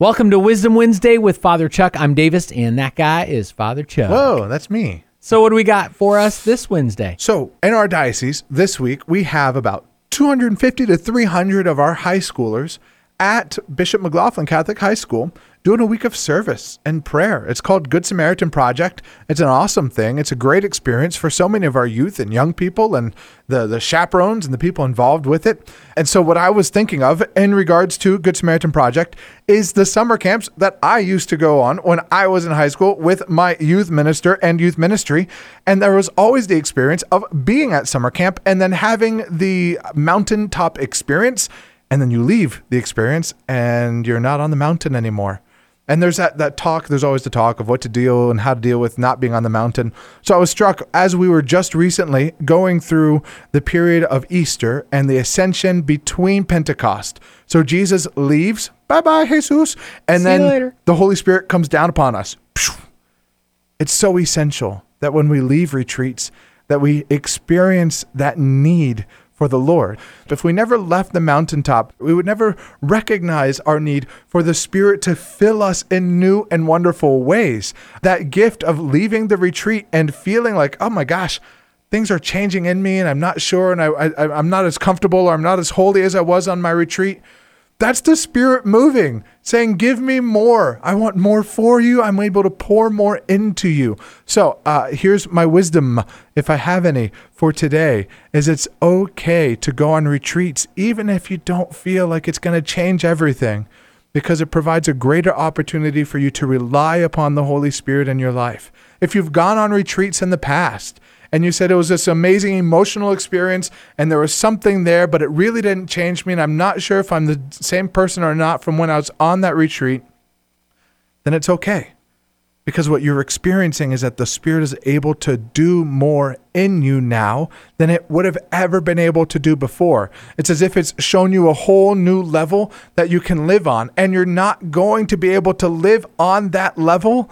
Welcome to Wisdom Wednesday with Father Chuck. I'm Davis, and that guy is Father Chuck. Whoa, that's me. So, what do we got for us this Wednesday? So, in our diocese this week, we have about 250 to 300 of our high schoolers at Bishop McLaughlin Catholic High School doing a week of service and prayer. It's called Good Samaritan Project. It's an awesome thing. It's a great experience for so many of our youth and young people and the, the chaperones and the people involved with it. And so, what I was thinking of in regards to Good Samaritan Project is the summer camps that I used to go on when I was in high school with my youth minister and youth ministry. And there was always the experience of being at summer camp and then having the mountaintop experience and then you leave the experience and you're not on the mountain anymore. And there's that, that talk, there's always the talk of what to deal and how to deal with not being on the mountain. So I was struck as we were just recently going through the period of Easter and the ascension between Pentecost. So Jesus leaves, bye bye, Jesus. And See then later. the Holy Spirit comes down upon us. It's so essential that when we leave retreats, that we experience that need for the Lord. If we never left the mountaintop, we would never recognize our need for the Spirit to fill us in new and wonderful ways. That gift of leaving the retreat and feeling like, oh my gosh, things are changing in me and I'm not sure and I, I, I'm not as comfortable or I'm not as holy as I was on my retreat. That's the Spirit moving, saying, Give me more. I want more for you. I'm able to pour more into you. So uh, here's my wisdom, if I have any, for today is it's okay to go on retreats, even if you don't feel like it's going to change everything, because it provides a greater opportunity for you to rely upon the Holy Spirit in your life. If you've gone on retreats in the past, and you said it was this amazing emotional experience and there was something there, but it really didn't change me. And I'm not sure if I'm the same person or not from when I was on that retreat, then it's okay. Because what you're experiencing is that the Spirit is able to do more in you now than it would have ever been able to do before. It's as if it's shown you a whole new level that you can live on, and you're not going to be able to live on that level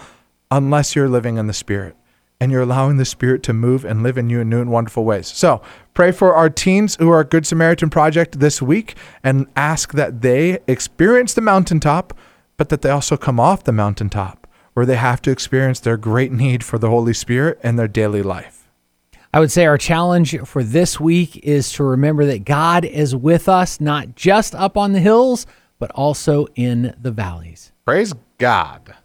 unless you're living in the Spirit and you're allowing the Spirit to move and live in you in new and wonderful ways. So pray for our teens who are Good Samaritan Project this week and ask that they experience the mountaintop, but that they also come off the mountaintop where they have to experience their great need for the Holy Spirit in their daily life. I would say our challenge for this week is to remember that God is with us, not just up on the hills, but also in the valleys. Praise God.